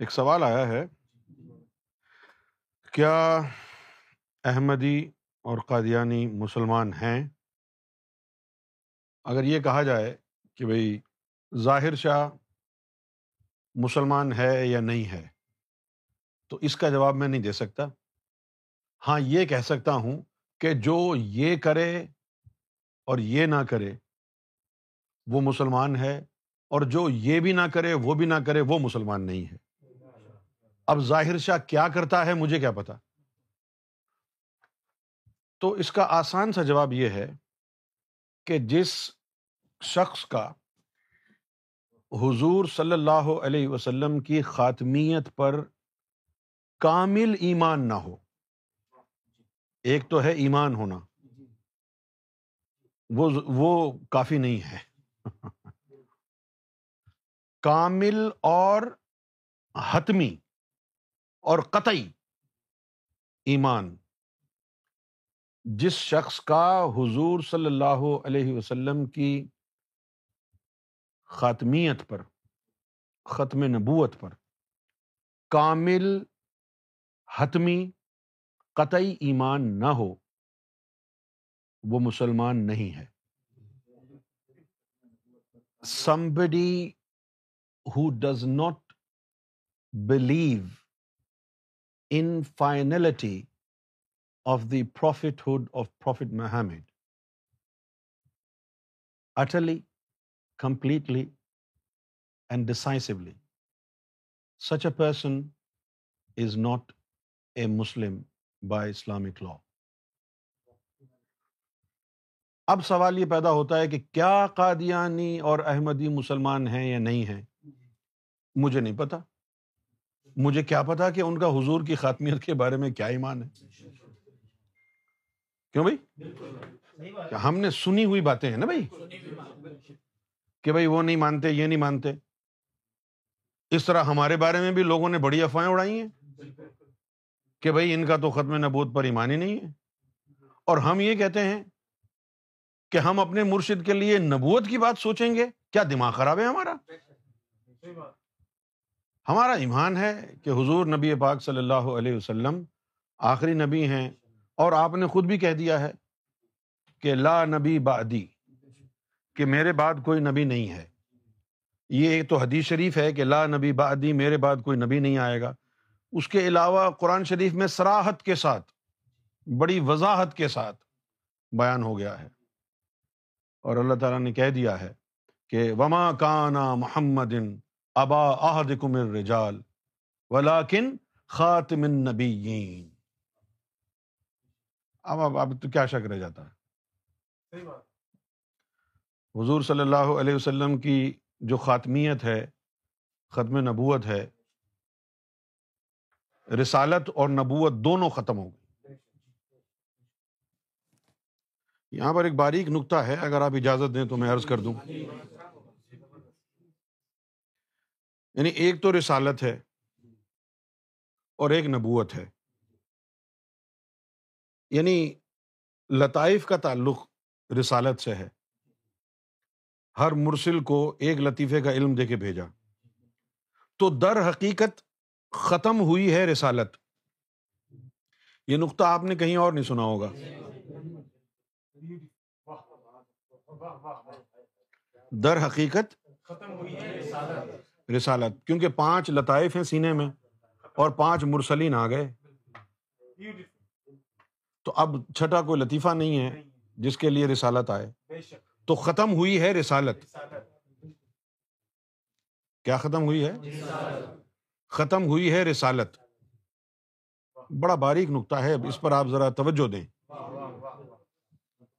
ایک سوال آیا ہے، کیا احمدی اور قادیانی مسلمان ہیں؟ اگر یہ کہا جائے کہ بھائی ظاہر شاہ مسلمان ہے یا نہیں ہے، تو اس کا جواب میں نہیں دے سکتا۔ ہاں یہ کہہ سکتا ہوں کہ جو یہ کرے اور یہ نہ کرے، وہ مسلمان ہے، اور جو یہ بھی نہ کرے، وہ بھی نہ کرے، وہ مسلمان نہیں ہے۔ اب ظاہر شاہ کیا کرتا ہے مجھے کیا پتا؟ تو اس کا آسان سا جواب یہ ہے کہ جس شخص کا حضور صلی اللہ علیہ وسلم کی خاتمیت پر کامل ایمان نہ ہو، ایک تو ہے ایمان ہونا، وہ وہ کافی نہیں ہے۔ کامل اور حتمی اور قطعی ایمان۔ جس شخص کا حضور صلی اللہ علیہ وسلم کی خاتمیت پر، ختم نبوت پر کامل حتمی قطعی ایمان نہ ہو، وہ مسلمان نہیں ہے۔ Somebody who does not believe in finality of the prophethood of prophet Muhammad utterly completely and decisively such a person is not a Muslim by Islamic law اب سوال یہ پیدا ہوتا ہے کہ کیا قادیانی اور احمدی مسلمان ہیں یا نہیں ہیں؟ مجھے نہیں پتا۔ مجھے کیا پتا کہ ان کا حضور کی خاتمیت کے بارے میں کیا ایمان ہے؟ کیوں بھائی؟ ہم نے سنی ہوئی باتیں ہیں نا بھائی؟ کہ بھائی وہ نہیں مانتے، یہ نہیں مانتے۔ اس طرح ہمارے بارے میں بھی لوگوں نے بڑی افواہیں اڑائی ہیں کہ بھائی ان کا تو ختم نبوت پر ایمان ہی نہیں ہے۔ اور ہم یہ کہتے ہیں کہ ہم اپنے مرشد کے لیے نبوت کی بات سوچیں گے۔ کیا دماغ خراب ہے ہمارا؟ ہمارا ایمان ہے کہ حضور نبی پاک صلی اللہ علیہ وسلم آخری نبی ہیں اور آپ نے خود بھی کہہ دیا ہے کہ لا نبی بعدی، کہ میرے بعد کوئی نبی نہیں ہے۔ یہ تو حدیث شریف ہے کہ لا نبی بعدی، میرے بعد کوئی نبی نہیں آئے گا۔ اس کے علاوہ قرآن شریف میں سراہت کے ساتھ، بڑی وضاحت کے ساتھ بیان ہو گیا ہے۔ اور اللہ تعالیٰ نے کہہ دیا ہے کہ وما کانا محمد ابا احد کمر رجال ولاکن خاتم النبیین۔ اب اب اب تو کیا شک رہ جاتا ہے؟ حضور صلی اللہ علیہ وسلم کی جو خاتمیت ہے ختم نبوت ہے رسالت اور نبوت دونوں ختم ہو گئی۔ یہاں پر ایک باریک نقطہ ہے اگر آپ اجازت دیں تو میں عرض کر دوں۔ یعنی ایک تو رسالت ہے اور ایک نبوت ہے۔ یعنی لطائف کا تعلق رسالت سے ہے۔ ہر مرسل کو ایک لطیفے کا علم دے کے بھیجا۔ تو در حقیقت ختم ہوئی ہے رسالت۔ یہ نقطہ آپ نے کہیں اور نہیں سنا ہوگا۔ در حقیقت رسالت۔ رسالت، کیونکہ پانچ لطائف ہیں سینے میں اور پانچ مرسلین آ گئے۔ تو اب چھٹا کوئی لطیفہ نہیں ہے جس کے لیے رسالت آئے۔ تو ختم ہوئی ہے رسالت۔ کیا ختم ہوئی ہے؟ ختم ہوئی ہے رسالت۔ بڑا باریک نقطہ ہے اس پر آپ ذرا توجہ دیں۔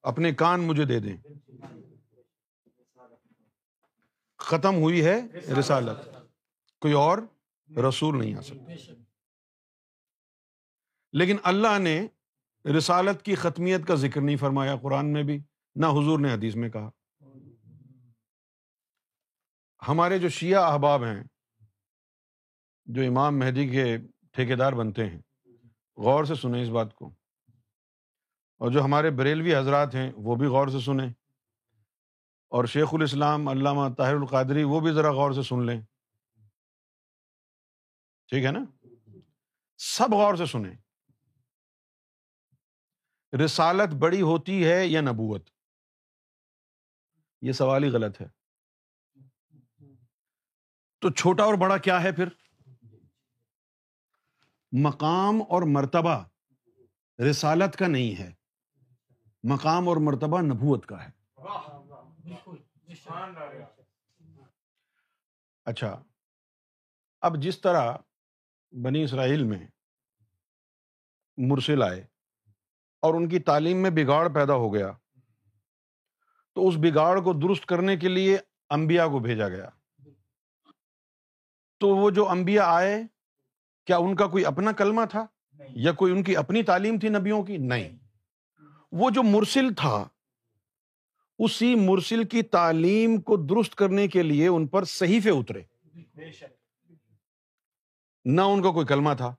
اپنے کان مجھے دے دیں۔ ختم ہوئی ہے رسالت۔ کوئی اور رسول نہیں آ سکتا۔ لیکن اللہ نے رسالت کی ختمیت کا ذکر نہیں فرمایا، قرآن میں بھی، نہ حضور نے حدیث میں کہا۔ ہمارے جو شیعہ احباب ہیں، جو امام مہدی کے ٹھیکے دار بنتے ہیں، غور سے سنیں اس بات کو۔ اور جو ہمارے بریلوی حضرات ہیں، وہ بھی غور سے سنیں۔ اور شیخ الاسلام علامہ طاہر القادری، وہ بھی ذرا غور سے سن لیں۔ ٹھیک ہے نا؟ سب غور سے سنیں۔ رسالت بڑی ہوتی ہے یا نبوت؟ یہ سوال ہی غلط ہے۔ تو چھوٹا اور بڑا کیا ہے پھر؟ مقام اور مرتبہ رسالت کا نہیں ہے۔ مقام اور مرتبہ نبوت کا ہے۔ اچھا۔ اب جس طرح بنی اسرائیل میں مرسل آئے اور ان کی تعلیم میں بگاڑ پیدا ہو گیا تو اس بگاڑ کو درست کرنے کے لیے امبیا کو بھیجا گیا۔ تو وہ جو امبیا آئے کیا ان کا کوئی اپنا کلمہ تھا؟ یا کوئی ان کی اپنی تعلیم تھی نبیوں کی؟ نہیں۔ وہ جو مرسل تھا اسی مرسل کی تعلیم کو درست کرنے کے لیے ان پر صحیح اترے۔ نہ ان کا کوئی کلمہ تھا۔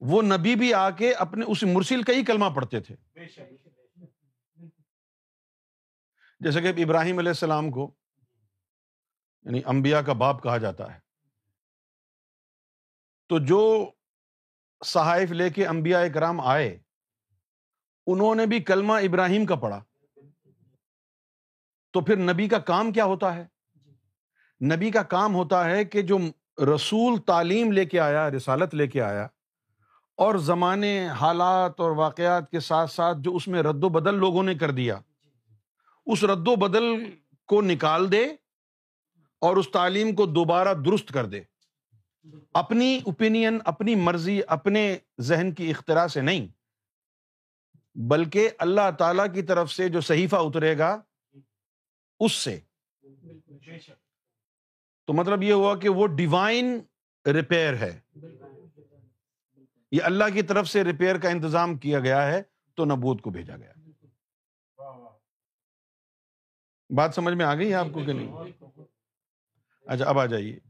وہ نبی بھی آ کے اپنے اس مرسل کا ہی کلمہ پڑھتے تھے۔ جیسے کہ ابراہیم علیہ السلام کو یعنی امبیا کا باپ کہا جاتا ہے۔ تو جو صحائف لے کے امبیا کرام آئے، انہوں نے بھی کلمہ ابراہیم کا پڑھا۔ تو پھر نبی کا کام کیا ہوتا ہے؟ نبی کا کام ہوتا ہے کہ جو رسول تعلیم لے کے آیا رسالت لے کے آیا اور زمانے حالات اور واقعات کے ساتھ ساتھ جو اس میں رد و بدل لوگوں نے کر دیا۔ اس رد و بدل کو نکال دے اور اس تعلیم کو دوبارہ درست کر دے۔ اپنی اوپینین اپنی مرضی اپنے ذہن کی اختراع سے نہیں بلکہ اللہ تعالی کی طرف سے جو صحیفہ اترے گا اس سے۔ تو مطلب یہ ہوا کہ وہ ڈیوائن ریپیئر ہے۔ یہ اللہ کی طرف سے ریپیئر کا انتظام کیا گیا ہے تو نبوت کو بھیجا گیا۔ بات سمجھ میں آ گئی ہے آپ کو کہ نہیں؟ اچھا اب آ جائیے۔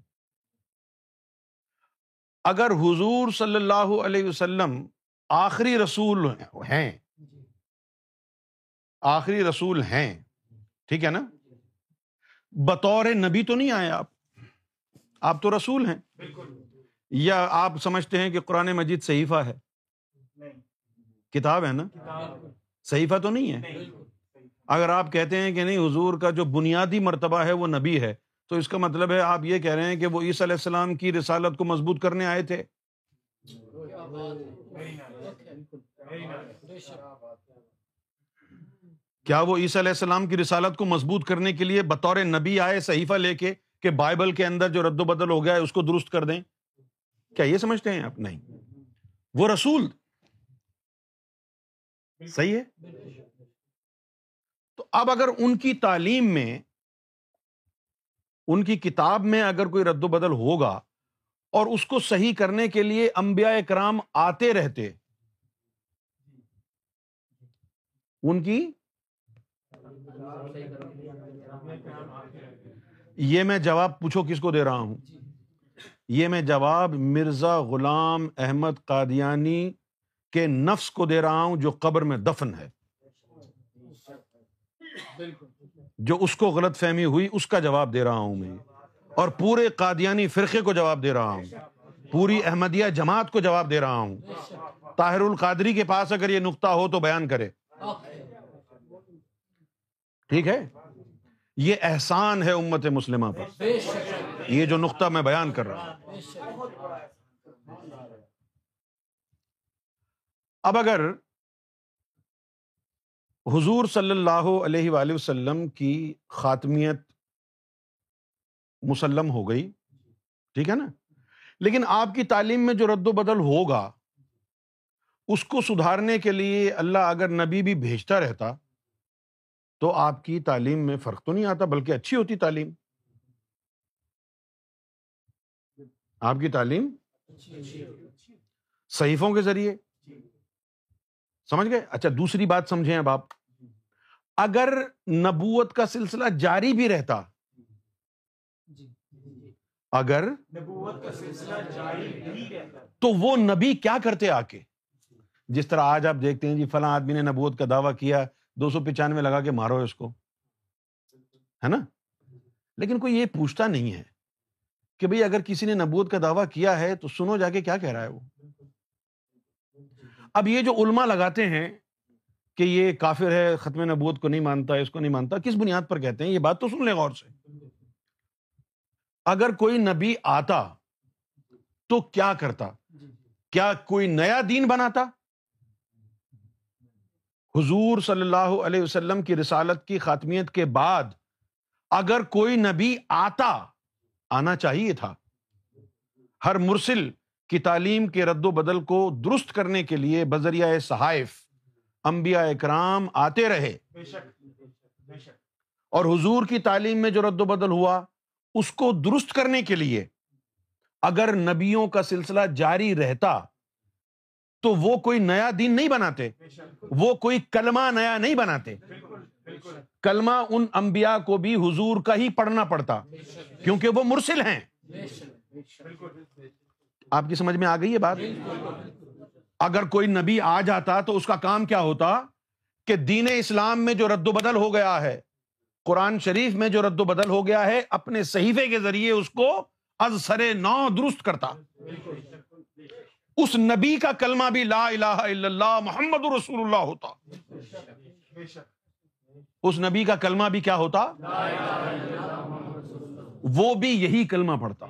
اگر حضور صلی اللہ علیہ وسلم آخری رسول ہیں، آخری رسول ہیں، ٹھیک ہے نا؟ بطور نبی تو نہیں آئے آپ۔ آپ تو رسول ہیں۔ یا آپ سمجھتے ہیں کہ قرآن مجید صحیفہ ہے۔ کتاب ہے نا؟ صحیفہ تو نہیں ہے۔ اگر آپ کہتے ہیں کہ نہیں حضور کا جو بنیادی مرتبہ ہے وہ نبی ہے تو اس کا مطلب ہے آپ یہ کہہ رہے ہیں کہ وہ عیسی علیہ السلام کی رسالت کو مضبوط کرنے آئے تھے۔ کیا وہ عیسی علیہ السلام کی رسالت کو مضبوط کرنے کے لیے بطور نبی آئے صحیفہ لے کے کہ بائبل کے اندر جو رد و بدل ہو گیا ہے اس کو درست کر دیں؟ کیا یہ سمجھتے ہیں آپ؟ نہیں. وہ رسول. صحیح ہے؟ تو اب اگر ان کی تعلیم میں، ان کی کتاب میں اگر کوئی رد و بدل ہوگا اور اس کو صحیح کرنے کے لیے انبیاء کرام آتے رہتے، ان کی یہ میں جواب پوچھو کس کو دے رہا ہوں؟ یہ میں جواب مرزا غلام احمد قادیانی کے نفس کو دے رہا ہوں جو قبر میں دفن ہے۔ جو اس کو غلط فہمی ہوئی اس کا جواب دے رہا ہوں میں۔ اور پورے قادیانی فرقے کو جواب دے رہا ہوں۔ پوری احمدیہ جماعت کو جواب دے رہا ہوں۔ طاہر القادری کے پاس اگر یہ نقطہ ہو تو بیان کرے۔ ٹھیک ہے؟ یہ احسان ہے امت مسلمہ پر۔ یہ جو نقطہ میں بیان کر رہا ہوں۔ اب اگر حضور صلی اللہ علیہ وآلہ وسلم کی خاتمیت مسلم ہو گئی، ٹھیک ہے نا؟ لیکن آپ کی تعلیم میں جو رد و بدل ہوگا، اس کو سدھارنے کے لیے اللہ اگر نبی بھی بھیجتا رہتا تو آپ کی تعلیم میں فرق تو نہیں آتا بلکہ اچھی ہوتی تعلیم۔ آپ کی تعلیم صحیفوں کے ذریعے۔ سمجھ گئے؟ اچھا دوسری بات سمجھیں اب آپ۔ اگر نبوت کا سلسلہ جاری بھی رہتا۔ اگر تو وہ نبی کیا کرتے آ کے جس طرح آج آپ دیکھتے ہیں جی فلاں آدمی نے نبوت کا دعویٰ کیا۔ دو سو پچانوے لگا کے مارو اس کو، ہے نا؟ لیکن کوئی یہ پوچھتا نہیں ہے کہ بھئی اگر کسی نے نبوت کا دعویٰ کیا ہے تو سنو جا کے کیا کہہ رہا ہے وہ۔ اب یہ جو علماء لگاتے ہیں کہ یہ کافر ہے، ختم نبوت کو نہیں مانتا، اس کو نہیں مانتا، کس بنیاد پر کہتے ہیں؟ یہ بات تو سن لیں غور سے۔ اگر کوئی نبی آتا تو کیا کرتا؟ کیا کوئی نیا دین بناتا؟ حضور صلی اللہ علیہ وسلم کی رسالت کی خاتمیت کے بعد اگر کوئی نبی آتا، آنا چاہیے تھا۔ ہر مرسل کی تعلیم کے رد و بدل کو درست کرنے کے لیے بذریعہ صحائف، انبیاء اکرام آتے رہے۔ اور حضور کی تعلیم میں جو رد و بدل ہوا، اس کو درست کرنے کے لیے اگر نبیوں کا سلسلہ جاری رہتا تو وہ کوئی نیا دین نہیں بناتے۔ وہ کوئی کلمہ نیا نہیں بناتے۔ کلمہ ان انبیاء کو بھی حضور کا ہی پڑھنا پڑتا۔ کیونکہ وہ مرسل ہیں۔ آپ کی سمجھ میں آ گئی ہے بات؟ اگر کوئی نبی آ جاتا تو اس کا کام کیا ہوتا؟ کہ دین اسلام میں جو رد و بدل ہو گیا ہے، قرآن شریف میں جو رد و بدل ہو گیا ہے، اپنے صحیفے کے ذریعے اس کو از سر نو درست کرتا۔ اس نبی کا کلمہ بھی لا الہ الا اللہ محمد رسول اللہ ہوتا۔ اس نبی کا کلمہ بھی کیا ہوتا؟ وہ بھی یہی کلمہ پڑھتا۔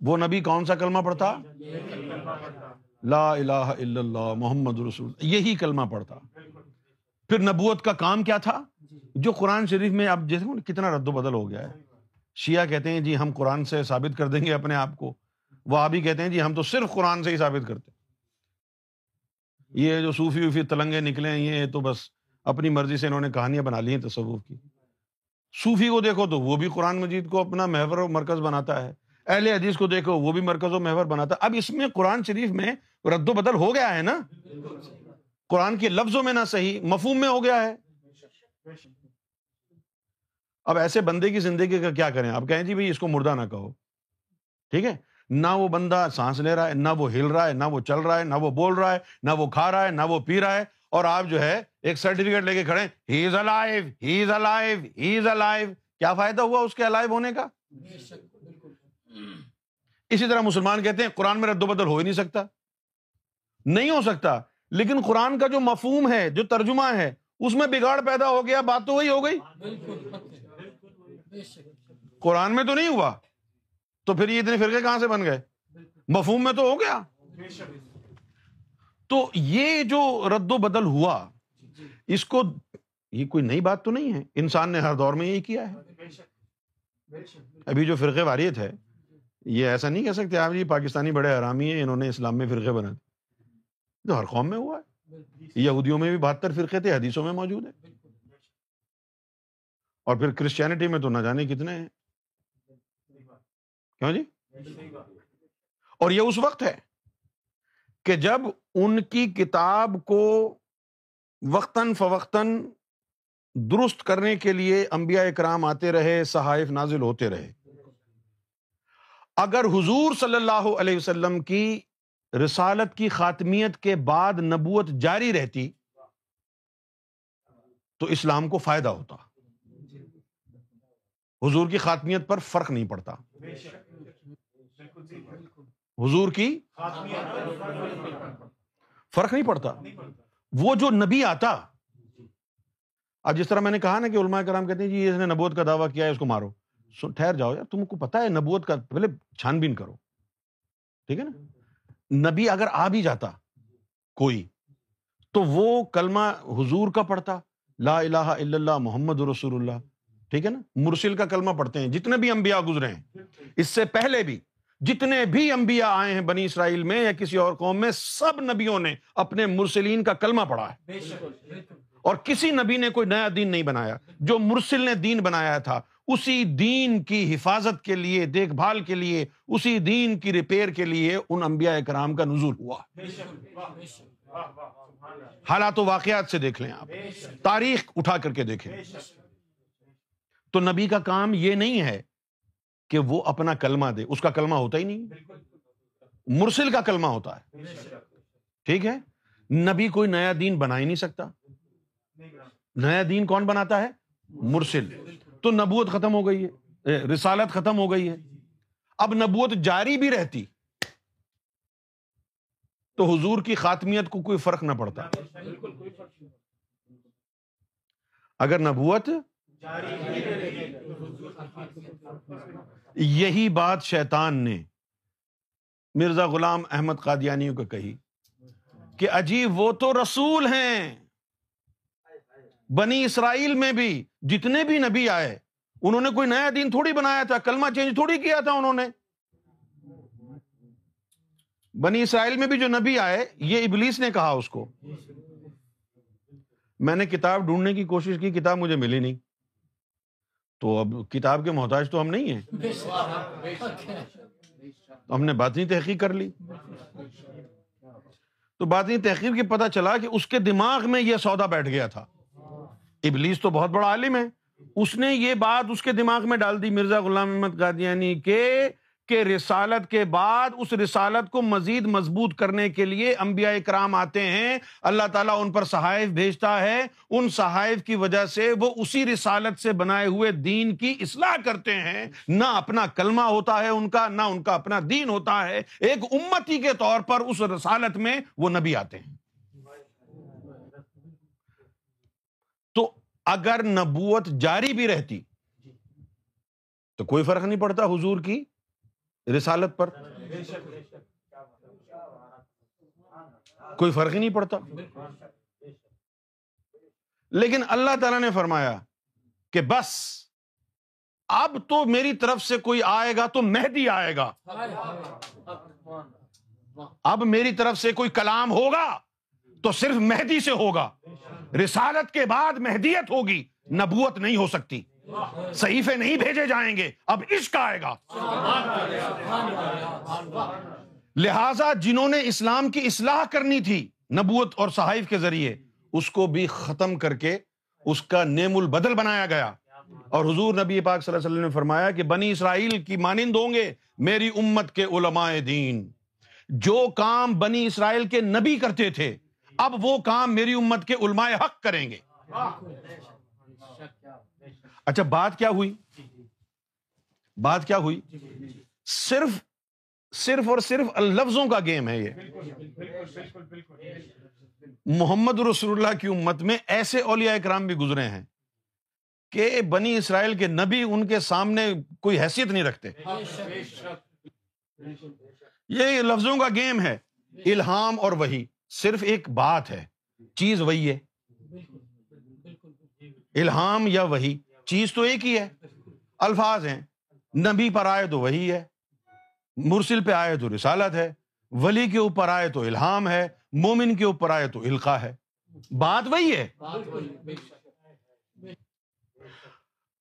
وہ نبی کون سا کلمہ پڑھتا؟ لا الہ الا اللہ محمد رسول یہی کلمہ پڑھتا۔ پھر نبوت کا کام کیا تھا؟ جو قرآن شریف میں اب جیسے کتنا رد و بدل ہو گیا ہے۔ شیعہ کہتے ہیں جی ہم قرآن سے ثابت کر دیں گے اپنے آپ کو۔ وہ ابھی کہتے ہیں جی ہم تو صرف قرآن سے ہی ثابت کرتے یہ جو صوفی وفی تلنگے نکلے ہیں، یہ تو بس اپنی مرضی سے انہوں نے کہانیاں بنا لی ہیں تصوف کی۔ صوفی کو دیکھو تو وہ بھی قرآن مجید کو اپنا محور و مرکز بناتا ہے۔ اہل حدیث کو دیکھو، وہ بھی مرکز و محور بناتا ہے۔ اب اس میں قرآن شریف میں رد و بدل ہو گیا ہے نا؟ قرآن کے لفظوں میں نہ صحیح، مفہوم میں ہو گیا ہے۔ اب ایسے بندے کی زندگی کا کیا کریں؟ آپ کہیں جی بھائی اس کو مردہ نہ کہو۔ ٹھیک ہے؟ نہ وہ بندہ سانس لے رہا ہے نہ وہ ہل رہا ہے نہ وہ چل رہا ہے نہ وہ بول رہا ہے نہ وہ کھا رہا ہے نہ وہ پی رہا ہے اور آپ جو ہے ایک سرٹیفکیٹ لے کے کھڑے ہی از الائیو ہی از الائیو ہی از الائیو کیا فائدہ ہوا اس کے الائیو ہونے کا؟ اسی طرح مسلمان کہتے ہیں قرآن میں رد و بدل ہو ہی نہیں سکتا۔ نہیں ہو سکتا لیکن قرآن کا جو مفہوم ہے جو ترجمہ ہے اس میں بگاڑ پیدا ہو گیا بات تو وہی ہو گئی۔ قرآن میں تو نہیں ہوا۔ تو پھر یہ اتنے فرقے کہاں سے بن گئے؟ مفہوم میں تو ہو گیا۔ تو یہ جو رد و بدل ہوا اس کو یہ کوئی نئی بات تو نہیں ہے؟ انسان نے ہر دور میں یہی کیا ہے۔ ابھی جو فرقے واریت ہے یہ ایسا نہیں کہہ سکتے آپ جی پاکستانی بڑے حرامی ہیں انہوں نے اسلام میں فرقے بنا تو ہر قوم میں ہوا ہے۔ یہودیوں میں بھی بہتر فرقے تھے حدیثوں میں موجود ہے اور پھر کرسچینٹی میں تو نہ جانے کتنے ہیں۔ کیوں جی؟ اور یہ اس وقت ہے کہ جب ان کی کتاب کو وقتاً فوقتاً درست کرنے کے لیے انبیاء اکرام آتے رہے، صحائف نازل ہوتے رہے۔ اگر حضور صلی اللہ علیہ وسلم کی رسالت کی خاتمیت کے بعد نبوت جاری رہتی تو اسلام کو فائدہ ہوتا۔ حضور کی خاتمیت پر فرق نہیں پڑتا۔ حضور کی فرق نہیں پڑتا۔ وہ جو نبی آتا۔ اب جس طرح میں نے کہا نا کہ علماء کرام کہتے ہیں جی اس نے نبوت کا دعویٰ کیا ہے، اس کو مارو۔ ٹھہر جاؤ یار، تم کو پتا ہے نبوت کا پہلے چھان بین کرو۔ ٹھیک ہے نا؟ نبی اگر آ بھی جاتا، کوئی، تو وہ کلمہ حضور کا پڑھتا۔ لا الہ الا اللہ، محمد رسول اللہ۔ ٹھیک ہے نا؟ مرسل کا کلمہ پڑھتے ہیں۔ جتنے بھی انبیاء گزرے ہیں اس سے پہلے بھی جتنے بھی انبیاء آئے ہیں بنی اسرائیل میں یا کسی اور قوم میں سب نبیوں نے اپنے مرسلین کا کلمہ پڑھا ہے۔ اور کسی نبی نے کوئی نیا دین نہیں بنایا۔ جو مرسل نے دین بنایا تھا اسی دین کی حفاظت کے لیے دیکھ بھال کے لیے اسی دین کی ریپیئر کے لیے ان انبیاء کرام کا نزول ہوا۔ حالات و واقعات سے دیکھ لیں آپ۔ تاریخ اٹھا کر کے دیکھیں۔ تو نبی کا کام یہ نہیں ہے کہ وہ اپنا کلمہ دے۔ اس کا کلمہ ہوتا ہی نہیں۔ مرسل کا کلمہ ہوتا ہے۔ ٹھیک ہے؟ نبی کوئی نیا دین بنا ہی نہیں سکتا۔ نیا دین کون بناتا ہے؟ مرسل۔ تو نبوت ختم ہو گئی ہے۔ رسالت ختم ہو گئی ہے۔ اب نبوت جاری بھی رہتی۔ تو حضور کی خاتمیت کو کوئی فرق نہ پڑتا۔ اگر نبوت یہی بات شیطان نے مرزا غلام احمد قادیانیوں کو کہی کہ عجیب وہ تو رسول ہیں بنی اسرائیل میں بھی جتنے بھی نبی آئے، انہوں نے کوئی نیا دین تھوڑی بنایا تھا، کلمہ چینج تھوڑی کیا تھا انہوں نے۔ بنی اسرائیل میں بھی جو نبی آئے، یہ ابلیس نے کہا اس کو۔ میں نے کتاب ڈھونڈنے کی کوشش کی، کتاب مجھے ملی نہیں۔ تو اب کتاب کے محتاج تو ہم نہیں ہیں۔ ہم نے باتیں تحقیق کر لی۔ تو باتیں تحقیق کی پتا چلا کہ اس کے دماغ میں یہ سودا بیٹھ گیا تھا۔ ابلیس تو بہت بڑا عالم ہے۔ اس نے یہ بات اس کے دماغ میں ڈال دی، مرزا غلام احمد قادیانی کے کہ رسالت کے بعد اس رسالت کو مزید مضبوط کرنے کے لیے انبیاء کرام آتے ہیں۔ اللہ تعالیٰ ان پر صحائف بھیجتا ہے۔ ان صحائف کی وجہ سے وہ اسی رسالت سے بنائے ہوئے دین کی اصلاح کرتے ہیں۔ نہ اپنا کلمہ ہوتا ہے ان کا، نہ ان کا اپنا دین ہوتا ہے۔ ایک امتی کے طور پر اس رسالت میں وہ نبی آتے ہیں۔ تو اگر نبوت جاری بھی رہتی تو کوئی فرق نہیں پڑتا حضور کی۔ رسالت پر؟ کوئی فرق ہی نہیں پڑتا۔ لیکن اللہ تعالی نے فرمایا کہ بس، اب تو میری طرف سے کوئی آئے گا تو مہدی آئے گا۔ اب میری طرف سے کوئی کلام ہوگا تو صرف مہدی سے ہوگا۔ رسالت کے بعد مہدیت ہوگی، نبوت نہیں ہو سکتی۔ صحیفے نہیں بھیجے جائیں گے، اب عشق آئے گا۔ لہذا جنہوں نے اسلام کی اصلاح کرنی تھی نبوت اور صحائف کے ذریعے، اس کو بھی ختم کر کے اس کا نیم البدل بنایا گیا۔ اور حضور نبی پاک صلی اللہ علیہ وسلم نے فرمایا کہ بنی اسرائیل کی مانند ہوں گے میری امت کے علماء دین۔ جو کام بنی اسرائیل کے نبی کرتے تھے، اب وہ کام میری امت کے علماء حق کریں گے۔ اچھا بات کیا ہوئی؟ بات کیا ہوئی؟ صرف صرف اور صرف لفظوں کا گیم ہے یہ۔ محمد رسول اللہ کی امت میں ایسے اولیاء اکرام بھی گزرے ہیں کہ بنی اسرائیل کے نبی ان کے سامنے کوئی حیثیت نہیں رکھتے۔ یہ لفظوں کا گیم ہے۔ الہام اور وہی صرف ایک بات ہے۔ چیز وہی ہے۔ الہام یا وہی چیز تو ایک ہی ہے۔ الفاظ ہیں۔ نبی پر آئے تو وہی ہے۔ مرسل پہ آئے تو رسالت ہے۔ ولی کے اوپر آئے تو الہام ہے۔ مومن کے اوپر آئے تو القا ہے۔ بات وہی ہے۔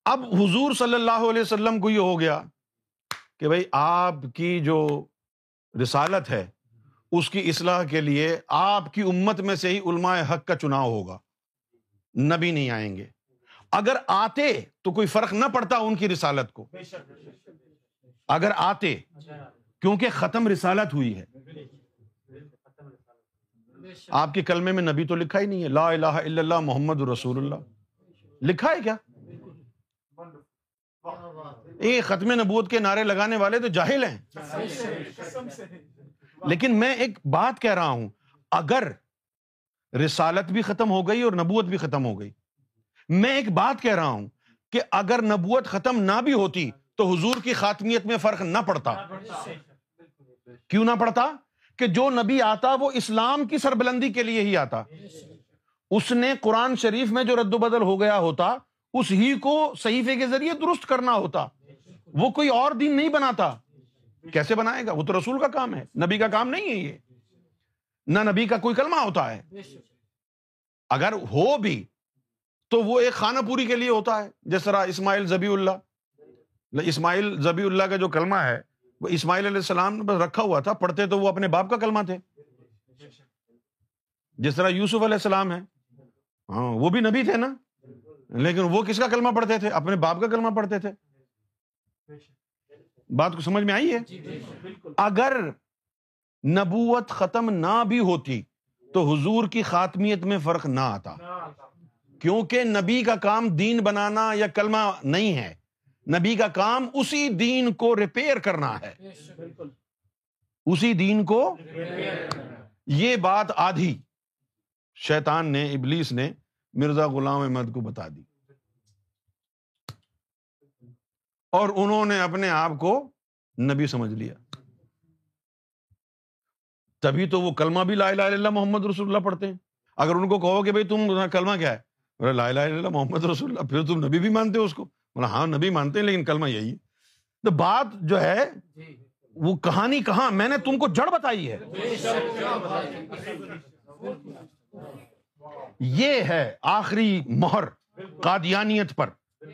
اب حضور صلی اللہ علیہ وسلم کو یہ ہو گیا کہ بھائی آپ کی جو رسالت ہے، اس کی اصلاح کے لیے آپ کی امت میں سے ہی علماء حق کا چناؤ ہوگا۔ نبی نہیں آئیں گے۔ اگر آتے تو کوئی فرق نہ پڑتا ان کی رسالت کو۔ اگر آتے، کیونکہ ختم رسالت ہوئی ہے۔ آپ کے کلمے میں نبی تو لکھا ہی نہیں ہے۔ لا الہ الا اللہ محمد رسول اللہ۔ لکھا ہے کیا؟ یہ ختم نبوت کے نعرے لگانے والے تو جاہل ہیں۔ لیکن میں ایک بات کہہ رہا ہوں، اگر رسالت بھی ختم ہو گئی اور نبوت بھی ختم ہو گئی میں ایک بات کہہ رہا ہوں کہ اگر نبوت ختم نہ بھی ہوتی تو حضور کی خاتمیت میں فرق نہ پڑتا۔ کیوں نہ پڑتا؟ کہ جو نبی آتا وہ اسلام کی سربلندی کے لیے ہی آتا۔ اس نے قرآن شریف میں جو رد و بدل ہو گیا ہوتا اس ہی کو صحیفے کے ذریعے درست کرنا ہوتا۔ وہ کوئی اور دین نہیں بناتا۔ کیسے بنائے گا؟ وہ تو رسول کا کام ہے۔ نبی کا کام نہیں ہے یہ۔ نہ نبی کا کوئی کلمہ ہوتا ہے۔ اگر ہو بھی تو وہ ایک خانہ پوری کے لیے ہوتا ہے۔ جس طرح اسماعیل زبی اللہ۔ اسماعیل زبی اللہ کا جو کلمہ ہے وہ اسماعیل علیہ السلام نے بس رکھا ہوا تھا پڑھتے تو وہ اپنے باپ کا کلمہ تھے۔ جس طرح یوسف علیہ السلام ہے۔ ہاں وہ بھی نبی تھے نا۔ لیکن وہ کس کا کلمہ پڑھتے تھے؟ اپنے باپ کا کلمہ پڑھتے تھے۔ بات کو سمجھ میں آئی ہے؟ اگر نبوت ختم نہ بھی ہوتی تو حضور کی خاتمیت میں فرق نہ آتا۔ کیونکہ نبی کا کام دین بنانا یا کلمہ نہیں ہے۔ نبی کا کام اسی دین کو ریپیئر کرنا ہے۔ اسی دین کو یہ بات آدھی۔ شیطان نے ابلیس نے مرزا غلام احمد کو بتا دی۔ اور انہوں نے اپنے آپ کو نبی سمجھ لیا۔ تبھی تو وہ کلمہ بھی لا الہ الا اللہ محمد رسول اللہ پڑھتے ہیں۔ اگر ان کو کہو کہ بھائی تم کلمہ کیا ہے؟ لا الہ الا اللہ محمد رسول اللہ۔ پھر تم نبی بھی مانتے ہو اس کو؟ بولا ہاں نبی مانتے ہیں لیکن کلمہ یہی۔ ہے تو بات جو ہے وہ کہانی کہاں؟ میں نے تم کو جڑ بتائی ہے۔ یہ ہے آخری مہر قادیانیت پر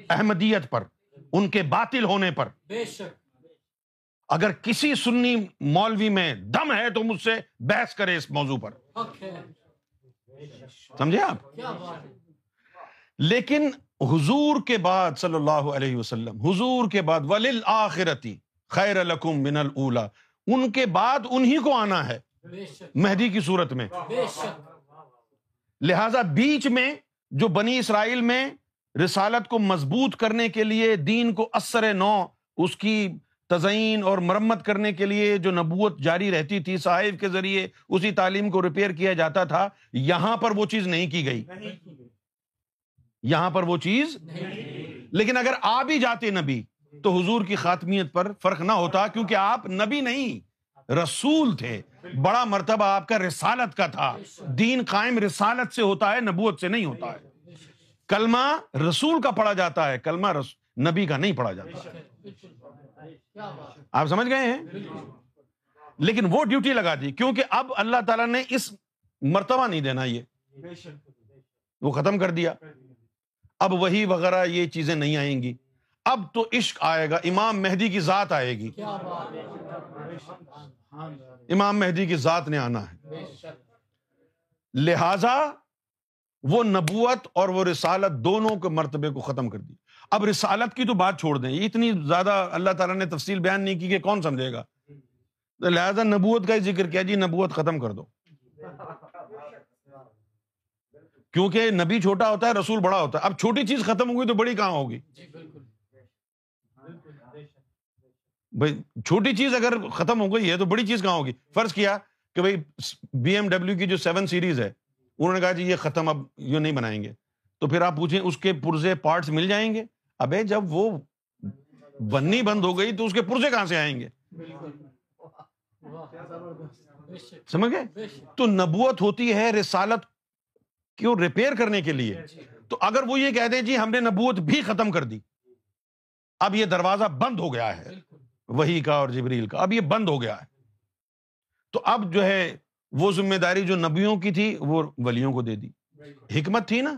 احمدیت پر ان کے باطل ہونے پر۔ اگر کسی سنی مولوی میں دم ہے تو مجھ سے بحث کرے اس موضوع پر۔ سمجھے آپ؟ لیکن حضور کے بعد صلی اللہ علیہ وسلم حضور کے بعد ولیل آخرتی خیر الکم من الا ان کے بعد انہی کو آنا ہے مہدی کی صورت میں۔ لہذا بیچ میں جو بنی اسرائیل میں رسالت کو مضبوط کرنے کے لیے دین کو اثر نو اس کی تزئین اور مرمت کرنے کے لیے جو نبوت جاری رہتی تھی صاحب کے ذریعے اسی تعلیم کو ریپیئر کیا جاتا تھا یہاں پر وہ چیز نہیں کی گئی۔ یہاں پر وہ چیز لیکن اگر آ بھی جاتے نبی تو حضور کی خاتمیت پر فرق نہ ہوتا کیونکہ آپ نبی نہیں، رسول تھے۔ بڑا مرتبہ آپ کا رسالت کا تھا۔ دین قائم رسالت سے ہوتا ہے، نبوت سے نہیں ہوتا ہے۔ کلمہ رسول کا پڑھا جاتا ہے، کلمہ رس... نبی کا نہیں پڑھا جاتا۔ آپ سمجھ گئے ہیں؟ لیکن وہ ڈیوٹی لگا دی، کیونکہ اب اللہ تعالیٰ نے اس مرتبہ نہیں دینا یہ۔ وہ ختم کر دیا۔ اب وہی وغیرہ یہ چیزیں نہیں آئیں گی۔ اب تو عشق آئے گا امام مہدی کی ذات آئے گی۔ امام مہدی کی ذات نے آنا ہے۔ لہذا وہ نبوت اور وہ رسالت دونوں کے مرتبے کو ختم کر دی۔ اب رسالت کی تو بات چھوڑ دیں۔ اتنی زیادہ اللہ تعالیٰ نے تفصیل بیان نہیں کی کہ کون سمجھے گا۔ لہذا نبوت کا ہی ذکر کیا۔ جی نبوت ختم کر دو۔ کیونکہ نبی چھوٹا ہوتا ہے رسول بڑا ہوتا ہے۔ اب چھوٹی چیز ختم ہوگی تو بڑی کہاں ہوگی؟ بھائی چھوٹی چیز اگر ختم ہو گئی ہے تو بڑی چیز کہاں ہوگی؟ فرض کیا کہ بھائی بی ایم ڈبلو کی جو سیون سیریز ہے انہوں نے کہا جی یہ ختم اب یہ نہیں بنائیں گے۔ تو پھر آپ پوچھیں اس کے پرزے پارٹس مل جائیں گے؟ ابے جب وہ بننی بند ہو گئی تو اس کے پرزے کہاں سے آئیں گے؟ سمجھ گئے؟ تو نبوت ہوتی ہے رسالت کیوں ریپیئر کرنے کے لیے؟ تو اگر وہ یہ کہتے ہیں جی ہم نے نبوت بھی ختم کر دی۔ اب یہ دروازہ بند ہو گیا ہے۔ وہی کا اور جبریل کا۔ اب یہ بند ہو گیا ہے۔ تو اب جو ہے وہ ذمہ داری جو نبیوں کی تھی وہ ولیوں کو دے دی۔ حکمت تھی نا؟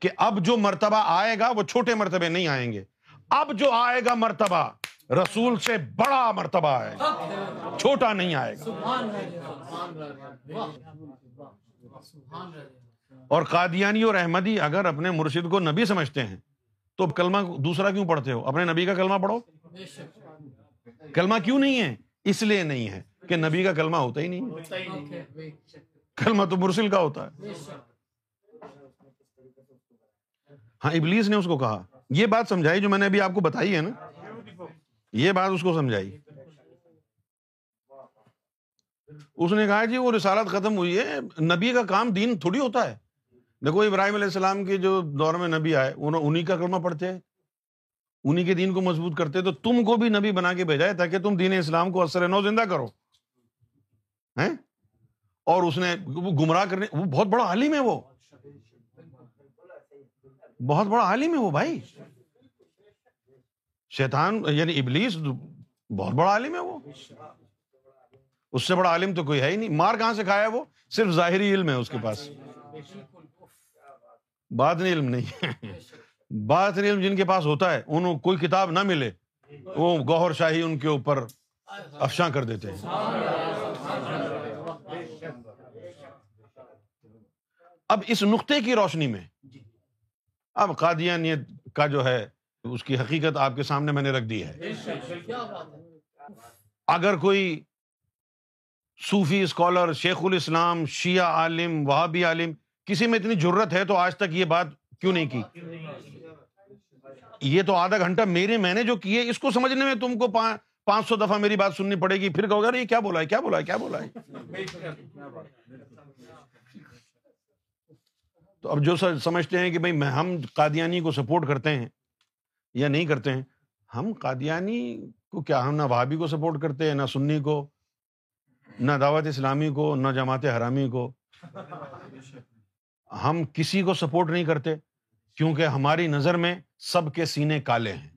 کہ اب جو مرتبہ آئے گا وہ چھوٹے مرتبے نہیں آئیں گے۔ اب جو آئے گا مرتبہ رسول سے بڑا مرتبہ آئے گا چھوٹا نہیں آئے گا۔ اور قادیانی اور احمدی اگر اپنے مرشد کو نبی سمجھتے ہیں تو کلمہ دوسرا کیوں پڑھتے ہو؟ اپنے نبی کا کلمہ پڑھو؟ کلمہ کیوں نہیں ہے؟ اس لیے نہیں ہے کہ نبی کا کلمہ ہوتا ہی نہیں۔ کلمہ تو مرسل کا ہوتا ہے۔ ہاں ابلیس نے اس کو کہا۔ یہ بات سمجھائی جو میں نے ابھی آپ کو بتائی ہے نا یہ بات اس کو سمجھائی۔ اس نے کہا جی وہ رسالت ختم ہوئی ہے نبی کا کام دین تھوڑی ہوتا ہے۔ دیکھو، ابراہیم علیہ السلام کے جو دور میں نبی آئے انہیں کا کلمہ پڑھتے ہیں انہیں کے دین کو مضبوط کرتے تو تم کو بھی نبی بنا کے بھیجا ہے تاکہ تم دین اسلام کو اثر نو زندہ کرو۔ اور اس نے گمراہ کرنے، وہ بہت بڑا عالم ہے وہ۔ بہت بڑا عالم ہے وہ بھائی۔ شیطان یعنی ابلیس، بہت بڑا عالم ہے وہ۔ اس سے بڑا عالم تو کوئی ہے ہی نہیں۔ مار کہاں سے کھایا وہ؟ صرف ظاہری علم ہے اس کے پاس۔ بات نہیں علم نہیں بات علم جن کے پاس ہوتا ہے انہوں کوئی کتاب نہ ملے وہ گوہر شاہی ان کے اوپر افشاں کر دیتے ہیں۔ اب اس نقطے کی روشنی میں اب قادیانیت کا جو ہے اس کی حقیقت آپ کے سامنے میں نے رکھ دی ہے؟ اگر کوئی صوفی اسکالر شیخ الاسلام شیعہ عالم وہابی عالم کسی میں اتنی ضرورت ہے تو آج تک یہ بات کیوں نہیں کی؟ یہ تو آدھا گھنٹہ میرے میں نے جو کیے، اس کو سمجھنے میں تم کو پانچ سو دفعہ میری بات سننی پڑے گی۔ پھر کہو گا یہ کیا بولا ہے، کیا بولا ہے، کیا بولا ہے؟ تو اب جو سمجھتے ہیں کہ بھائی ہم قادیانی کو سپورٹ کرتے ہیں یا نہیں کرتے ہیں، ہم قادیانی کو کیا؟ ہم نہ بھابھی کو سپورٹ کرتے ہیں، نہ سنی کو، نہ دعوت اسلامی کو، نہ جماعت حرامی کو۔ ہم کسی کو سپورٹ نہیں کرتے کیونکہ ہماری نظر میں سب کے سینے کالے ہیں۔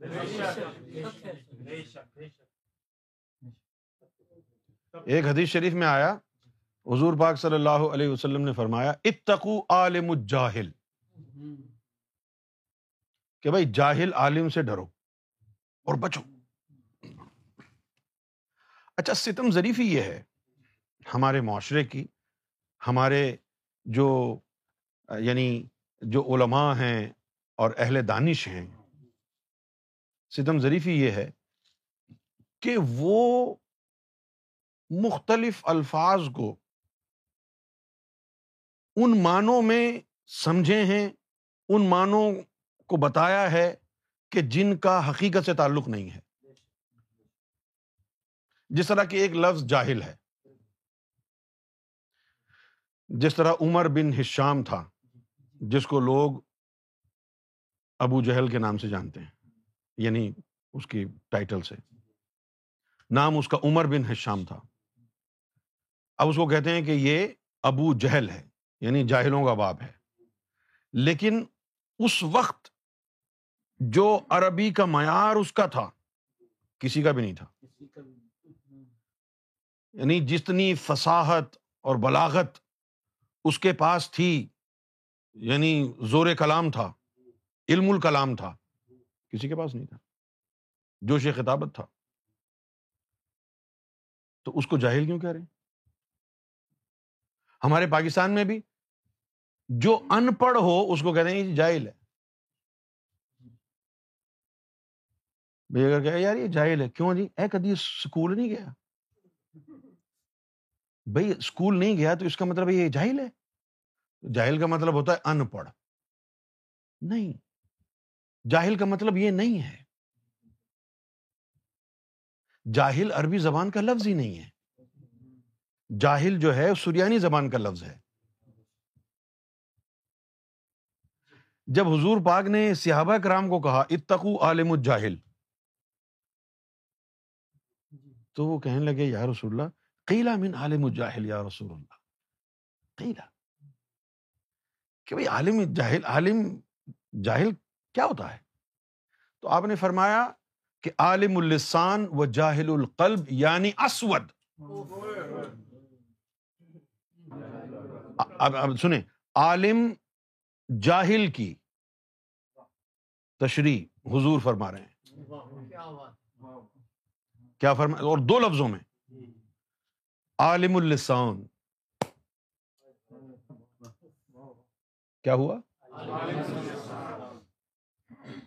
ایک حدیث شریف میں آیا، حضور پاک صلی اللہ علیہ وسلم نے فرمایا، اتقو عالم الجاہل۔ کہ بھائی، جاہل عالم سے ڈرو اور بچو۔ اچھا ستم ظریفی یہ ہے، ہمارے معاشرے کی، ہمارے جو یعنی جو علماء ہیں اور اہل دانش ہیں ستم ظریفی یہ ہے کہ وہ مختلف الفاظ کو ان معنوں میں سمجھے ہیں، ان معنوں کو بتایا ہے کہ جن کا حقیقت سے تعلق نہیں ہے۔ جس طرح کہ ایک لفظ جاہل ہے۔ جس طرح عمر بن ہشام تھا۔ جس کو لوگ ابو جہل کے نام سے جانتے ہیں یعنی اس کی ٹائٹل سے۔ نام اس کا عمر بن ہشام تھا۔ اب اس کو کہتے ہیں کہ یہ ابو جہل ہے یعنی جاہلوں کا باب ہے۔ لیکن اس وقت جو عربی کا معیار اس کا تھا کسی کا بھی نہیں تھا۔ یعنی جتنی فساحت اور بلاغت اس کے پاس تھی یعنی زور کلام تھا، علم الکلام تھا۔ کسی کے پاس نہیں تھا جوش خطابت تھا۔ تو اس کو جاہل کیوں کہہ رہے ہیں؟ ہمارے پاکستان میں بھی جو ان پڑھ ہو، اس کو کہتے ہیں جاہل ہے۔ اگر کہ یار یہ جاہل ہے، کیوں جی؟ اے کدی اسکول نہیں گیا۔ بھائی اسکول نہیں گیا تو اس کا مطلب یہ جاہل ہے۔ جاہل کا مطلب ہوتا ہے ان پڑھ۔ نہیں۔ جاہل کا مطلب یہ نہیں ہے۔ جاہل عربی زبان کا لفظ ہی نہیں ہے۔ جاہل جو ہے سریانی زبان کا لفظ ہے۔ جب حضور پاک نے صحابہ کرام کو کہا اتقو عالم الجاہل تو وہ کہنے لگے، یا رسول اللہ قیلا من عالم الجاہل، یا رسول اللہ قیلا کہ بھائی عالم جاہل عالم جاہل کیا ہوتا ہے؟ تو آپ نے فرمایا کہ عالم السان و جاہل القلب یعنی اسود۔ اب اب سنیں عالم جاہل کی تشریح حضور فرما رہے ہیں۔ کیا فرما اور دو لفظوں میں۔ عالم السان کیا ہوا؟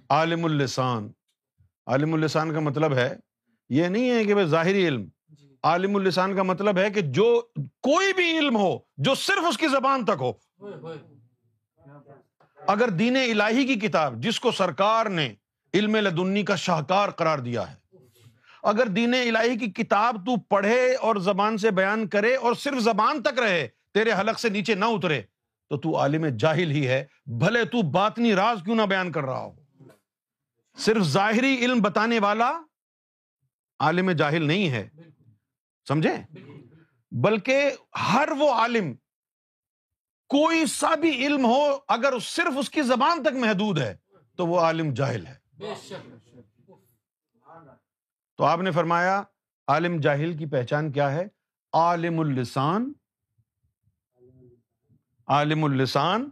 عالم السان عالم السان کا مطلب ہے یہ نہیں ہے کہ بھائی ظاہری علم. عالم السان کا مطلب ہے کہ جو کوئی بھی علم ہو جو صرف اس کی زبان تک ہو۔ اگر دین الہی کی کتاب جس کو سرکار نے علم لدنی کا شاہکار قرار دیا ہے اگر دین الہی کی کتاب تو پڑھے اور زبان سے بیان کرے اور صرف زبان تک رہے تیرے حلق سے نیچے نہ اترے تو تو عالم جاہل ہی ہے۔ بھلے تو باطنی راز کیوں نہ بیان کر رہا ہو؟ صرف ظاہری علم بتانے والا عالم جاہل نہیں ہے۔ سمجھے؟ بلکہ ہر وہ عالم، کوئی سا بھی علم ہو، اگر صرف اس کی زبان تک محدود ہے، تو وہ عالم جاہل ہے۔ تو آپ نے فرمایا، عالم جاہل کی پہچان کیا ہے؟ عالم السان عالم السان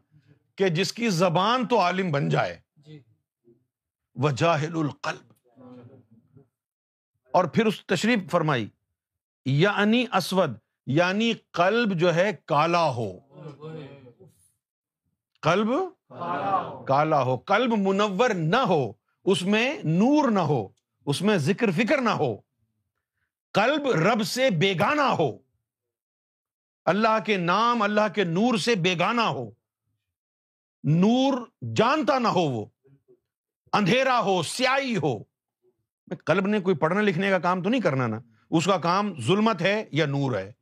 کہ جس کی زبان تو عالم بن جائے۔ وہ جاہل القلب۔ اور پھر اس تشریف فرمائی۔ یعنی اسود یعنی قلب جو ہے کالا ہو۔ قلب؟ کالا ہو۔ قلب منور نہ ہو اس میں نور نہ ہو اس میں ذکر فکر نہ ہو۔ قلب رب سے بیگانا ہو۔ اللہ کے نام، اللہ کے نور سے بیگانا ہو۔ نور جانتا نہ ہو وہ۔ اندھیرا ہو، سیاہی ہو۔ قلب نے کوئی پڑھنے لکھنے کا کام تو نہیں کرنا نا۔ اس کا کام ظلمت ہے یا نور ہے۔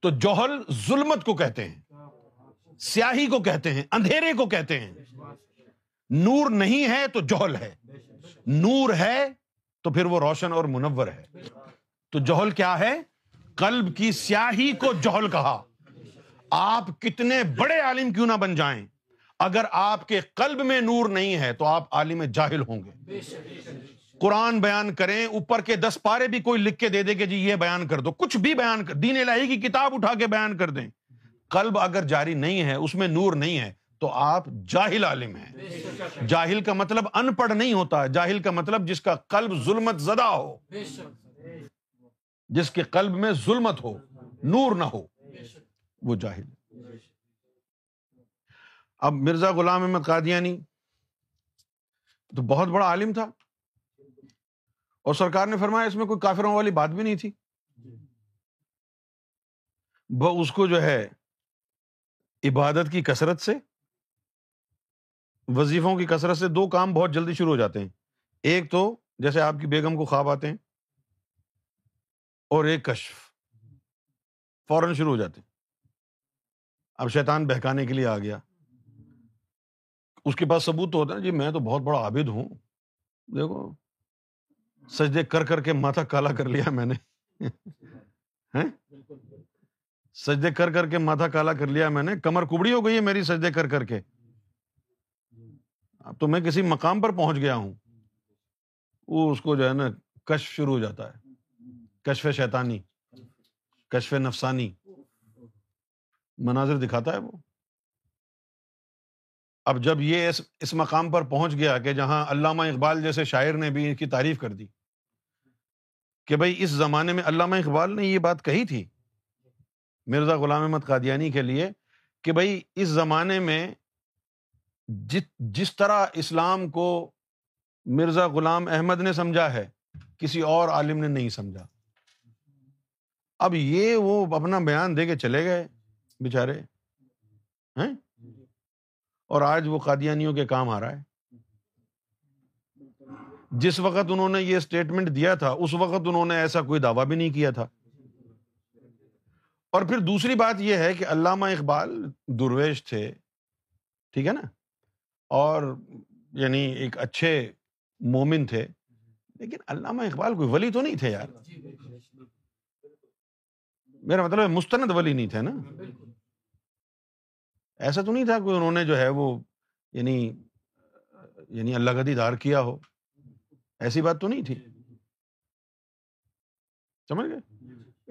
تو جوہل ظلمت کو کہتے ہیں، سیاہی کو کہتے ہیں، اندھیرے کو کہتے ہیں۔ نور نہیں ہے تو جوہل ہے۔ نور ہے تو پھر وہ روشن اور منور ہے۔ تو جوہل کیا ہے؟ قلب کی سیاہی کو جوہل کہا۔ آپ کتنے بڑے عالم کیوں نہ بن جائیں۔ اگر آپ کے قلب میں نور نہیں ہے تو آپ عالم جاہل ہوں گے۔ قرآن بیان کریں، اوپر کے دس پارے بھی کوئی لکھ کے دے دے کہ جی یہ بیان کر دو۔ کچھ بھی بیان کر، دین الہی کی کتاب اٹھا کے بیان کر دیں۔ قلب اگر جاری نہیں ہے، اس میں نور نہیں ہے، تو آپ جاہل عالم ہیں۔ جاہل کا مطلب ان پڑھ نہیں ہوتا، جاہل کا مطلب جس کا قلب ظلمت زدہ ہو۔ جس کے قلب میں ظلمت ہو، نور نہ ہو، وہ جاہل اب مرزا غلام احمد قادیانی تو بہت بڑا عالم تھا۔ اور سرکار نے فرمایا اس میں کوئی کافروں والی بات بھی نہیں تھی۔ وہ اس کو جو ہے عبادت کی کثرت سے، وظیفوں کی کثرت سے دو کام بہت جلدی شروع ہو جاتے ہیں۔ ایک تو جیسے آپ کی بیگم کو خواب آتے ہیں اور ایک کشف۔ فوراً شروع ہو جاتے۔ اب شیطان بہکانے کے لیے آ گیا۔ اس کے پاس ثبوت تو ہوتا ہے جی میں تو بہت بڑا عابد ہوں۔ دیکھو، سجدے کر کر کے ماتھا کالا کر لیا میں نے۔ سجدے کر کر کے ماتھا کالا کر لیا میں نے۔ کمر کبڑی ہو گئی ہے میری سجدے کر کر کے۔ اب تو میں کسی مقام پر پہنچ گیا ہوں۔ وہ اس کو جو ہے نا، کشف شروع ہو جاتا ہے۔ کشف شیطانی، کشف نفسانی۔ مناظر دکھاتا ہے وہ۔ اب جب یہ اس اس مقام پر پہنچ گیا کہ جہاں علامہ اقبال جیسے شاعر نے بھی ان کی تعریف کر دی کہ بھائی اس زمانے میں علامہ اقبال نے یہ بات کہی تھی مرزا غلام احمد قادیانی کے لیے کہ بھائی اس زمانے میں جس طرح اسلام کو مرزا غلام احمد نے سمجھا ہے، کسی اور عالم نے نہیں سمجھا۔ اب یہ وہ اپنا بیان دے کے چلے گئے بےچارے اور آج وہ قادیانیوں کے کام آ رہا ہے۔ جس وقت انہوں نے یہ اسٹیٹمنٹ دیا تھا، اس وقت انہوں نے ایسا کوئی دعویٰ بھی نہیں کیا تھا۔ اور پھر دوسری بات یہ ہے کہ علامہ اقبال درویش تھے، ٹھیک ہے نا؟ اور یعنی ایک اچھے مومن تھے، لیکن علامہ اقبال کوئی ولی تو نہیں تھے یار۔ میرا مطلب مستند ولی نہیں تھے نا؟ ایسا تو نہیں تھا کوئی انہوں نے جو ہے وہ یعنی یعنی اللہ کا دیدار کیا ہو۔ ایسی بات تو نہیں تھی۔ سمجھ گئے؟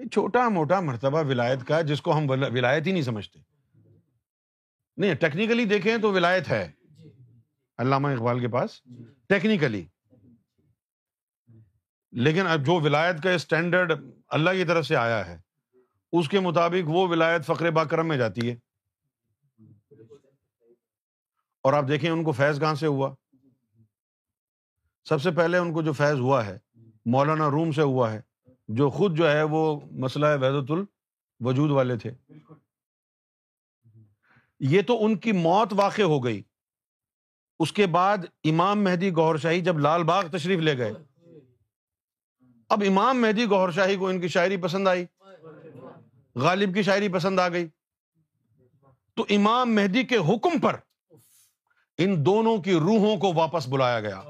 چھوٹا موٹا مرتبہ ولایت کا، جس کو ہم ولایت ہی نہیں سمجھتے۔ نہیں ٹیکنیکلی دیکھیں تو ولایت ہے۔ علامہ اقبال کے پاس۔ ٹیکنیکلی لیکن اب جو ولایت کا اسٹینڈرڈ اللہ کی طرف سے آیا ہے اس کے مطابق وہ ولایت فخر باکرم میں جاتی ہے۔ اور آپ دیکھیں ان کو فیض کہاں سے ہوا؟ سب سے پہلے ان کو جو فیض ہوا ہے، مولانا روم سے ہوا ہے، جو خود جو ہے وہ مسئلہ وحدت الوجود والے تھے۔ یہ تو ان کی موت واقع ہو گئی۔ اس کے بعد امام مہدی گور شاہی جب لال باغ تشریف لے گئے۔ اب امام مہدی گور شاہی کو ان کی شاعری پسند آئی۔ غالب کی شاعری پسند آ گئی۔ تو امام مہدی کے حکم پر ان دونوں کی روحوں کو واپس بلایا گیا۔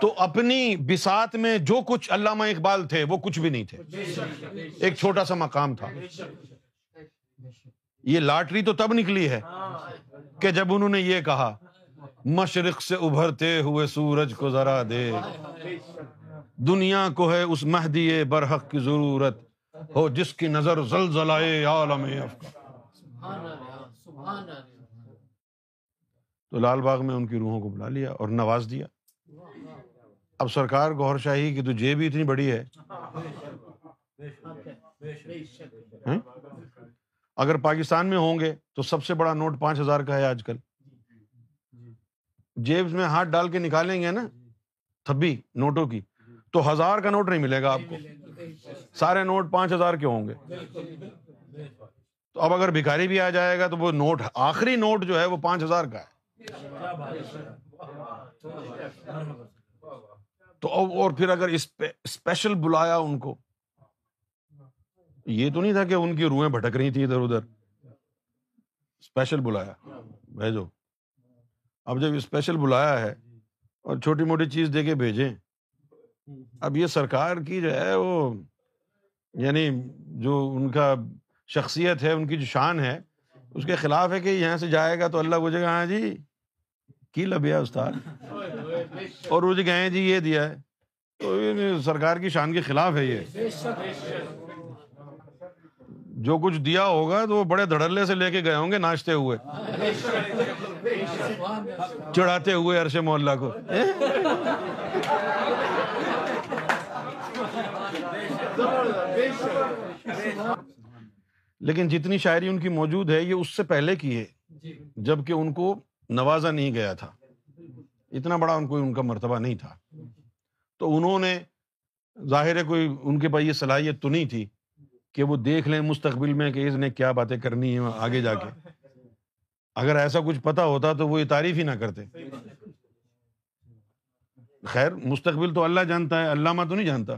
تو اپنی بسات میں جو کچھ علامہ اقبال تھے وہ کچھ بھی نہیں تھے۔ ایک چھوٹا سا مقام تھا۔ یہ لاٹری تو تب نکلی ہے کہ جب انہوں نے یہ کہا، مشرق سے ابھرتے ہوئے سورج کو ذرا دے دنیا کو ہے اس مہدی برحق کی ضرورت۔ ہو جس کی نظر عالم تو لال باغ میں ان کی روحوں کو بلا لیا اور نواز دیا۔ اب سرکار گور شاہی کی تو جیب بھی اتنی بڑی ہے۔ ہاں؟ اگر پاکستان میں ہوں گے تو سب سے بڑا نوٹ پانچ ہزار کا ہے آج کل۔ جیب میں ہاتھ ڈال کے نکالیں گے نا؟ تھبی، نوٹوں کی۔ تو ہزار کا نوٹ نہیں ملے گا آپ کو۔ سارے نوٹ پانچ ہزار کے ہوں گے۔ تو اب اگر بھکاری بھی آ جائے گا تو وہ نوٹ آخری نوٹ جو ہے وہ پانچ ہزار کا ہے۔ تو اور پھر اگر اسپیشل بلایا ان کو یہ تو نہیں تھا کہ ان کی روحیں بھٹک رہی تھی ادھر ادھر۔ اسپیشل بلایا بھیجو۔ اب جب اسپیشل بلایا ہے اور چھوٹی موٹی چیز دے کے بھیجیں۔ اب یہ سرکار کی جو ہے وہ یعنی جو ان کا شخصیت ہے، ان کی جو شان ہے، اس کے خلاف ہے کہ یہاں سے جائے گا تو اللہ پوچھے گا ہاں جی کی لبیا استاد؟ اور وہ جی گئے جی یہ دیا ہے۔ تو سرکار کی شان کے خلاف ہے یہ۔ جو کچھ دیا ہوگا تو وہ بڑے دھڑلے سے لے کے گئے ہوں گے ناچتے ہوئے۔ چڑھاتے ہوئے عرش محلہ کو۔ لیکن جتنی شاعری ان کی موجود ہے یہ اس سے پہلے کی ہے جبکہ ان کو نوازا نہیں گیا تھا۔ اتنا بڑا ان کو ان کا مرتبہ نہیں تھا۔ تو انہوں نے ظاہر ہے کوئی ان کے پاس یہ صلاحیت تو نہیں تھی کہ وہ دیکھ لیں مستقبل میں کہ اس نے کیا باتیں کرنی ہے آگے جا کے۔ اگر ایسا کچھ پتا ہوتا تو وہ یہ تعریف ہی نہ کرتے۔ خیر مستقبل تو اللہ جانتا ہے علامہ تو نہیں جانتا۔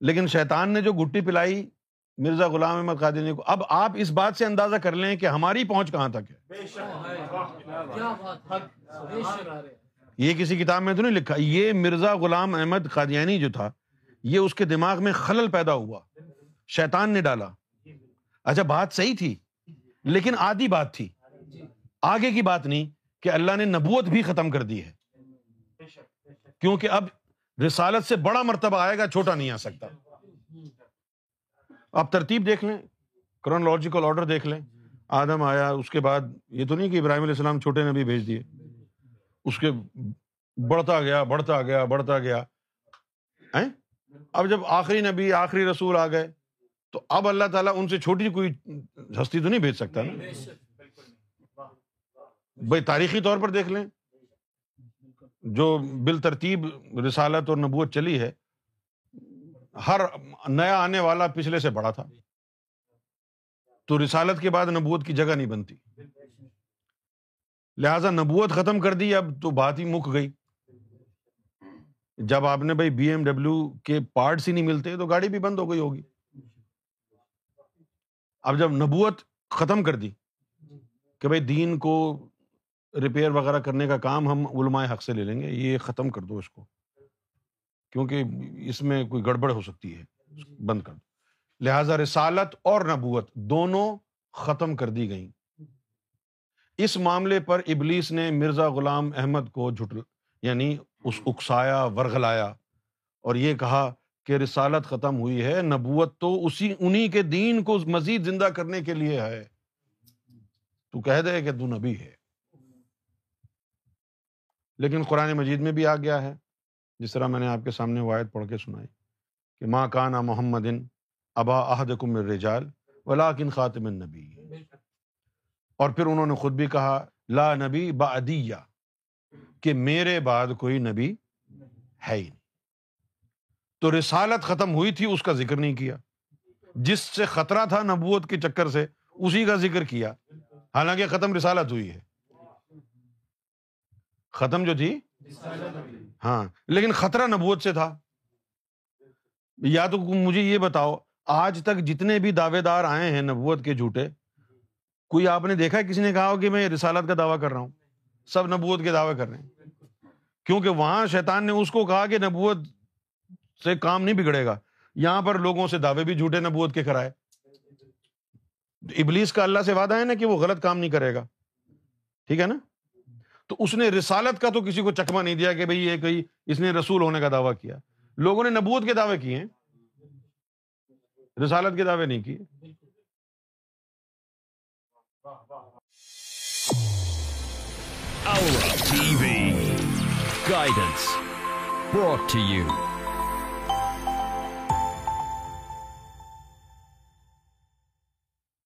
لیکن شیطان نے جو گٹی پلائی مرزا غلام احمد قادری کو اب آپ اس بات سے اندازہ کر لیں کہ ہماری پہنچ کہاں تک ہے؟ یہ کسی کتاب میں تو نہیں لکھا یہ مرزا غلام احمد قادیانی جو تھا یہ اس کے دماغ میں خلل پیدا ہوا۔ شیطان نے ڈالا۔ اچھا بات صحیح تھی لیکن آدھی بات تھی۔ آگے کی بات نہیں کہ اللہ نے نبوت بھی ختم کر دی ہے۔ کیونکہ اب رسالت سے بڑا مرتبہ آئے گا چھوٹا نہیں آ سکتا۔ آپ ترتیب دیکھ لیں کرونالوجیکل آرڈر دیکھ لیں۔ آدم آیا اس کے بعد یہ تو نہیں کہ ابراہیم علیہ السلام چھوٹے نبی بھیج دیے۔ اس کے بڑھتا گیا بڑھتا گیا بڑھتا گیا۔ اب جب آخری نبی آخری رسول آ گئے تو اب اللہ تعالیٰ ان سے چھوٹی کوئی ہستی تو نہیں بھیج سکتا نا؟ بھائی تاریخی طور پر دیکھ لیں۔ جو بال ترتیب رسالت اور نبوت چلی ہے، ہر نیا آنے والا پچھلے سے بڑا تھا۔ تو رسالت کے بعد نبوت کی جگہ نہیں بنتی۔ لہذا نبوت ختم کر دی، اب تو بات ہی مک گئی۔ جب آپ نے بھائی بی ایم ڈبلو کے پارٹس ہی نہیں ملتے تو گاڑی بھی بند ہو گئی ہوگی۔ اب جب نبوت ختم کر دی کہ بھائی دین کو ریپیئر وغیرہ کرنے کا کام ہم علماء حق سے لے لیں گے، یہ ختم کر دو اس کو۔ کیونکہ اس میں کوئی گڑبڑ ہو سکتی ہے بند کر دو۔ لہذا رسالت اور نبوت دونوں ختم کر دی گئی اس معاملے پر ابلیس نے مرزا غلام احمد کو جھٹ یعنی اس اکسایا، ورغلایا اور یہ کہا کہ رسالت ختم ہوئی ہے، نبوت تو اسی انہیں کے دین کو مزید زندہ کرنے کے لیے ہے۔ تو کہہ دے کہ تو نبی ہے۔ لیکن قرآن مجید میں بھی آ گیا ہے، جس طرح میں نے آپ کے سامنے وائد پڑھ کے سنائی کہ ماں کانا محمد ابا عہد کم رجال ولاکن خاتم نبی اور پھر انہوں نے خود بھی کہا، لا نبی با کہ میرے بعد کوئی نبی ہے ہی نہیں۔ تو رسالت ختم ہوئی تھی، اس کا ذکر نہیں کیا۔ جس سے خطرہ تھا نبوت کے چکر سے، اسی کا ذکر کیا۔ حالانکہ ختم رسالت ہوئی ہے۔ ختم جو تھی؟ ہاں لیکن خطرہ نبوت سے تھا۔ یا تو مجھے یہ بتاؤ، آج تک جتنے بھی دعوے دار آئے ہیں نبوت کے جھوٹے، کوئی آپ نے دیکھا کسی نے کہا ہو کہ میں رسالت کا دعویٰ کر رہا ہوں، سب نبوت کے دعوے کر رہے ہیں۔ کیونکہ وہاں شیطان نے اس کو کہا کہ نبوت سے کام نہیں بگڑے گا۔ یہاں پر لوگوں سے دعوے بھی جھوٹے نبوت کے کرائے۔ ابلیس کا اللہ سے وعدہ ہے نا کہ وہ غلط کام نہیں کرے گا۔ ٹھیک ہے نا؟ تو اس نے رسالت کا تو کسی کو چکما نہیں دیا کہ بھائی یہ کہیں اس نے رسول ہونے کا دعویٰ کیا۔ لوگوں نے نبوت کے دعوے کیے رسالت کے دعوے نہیں کیے۔ Guidance brought to you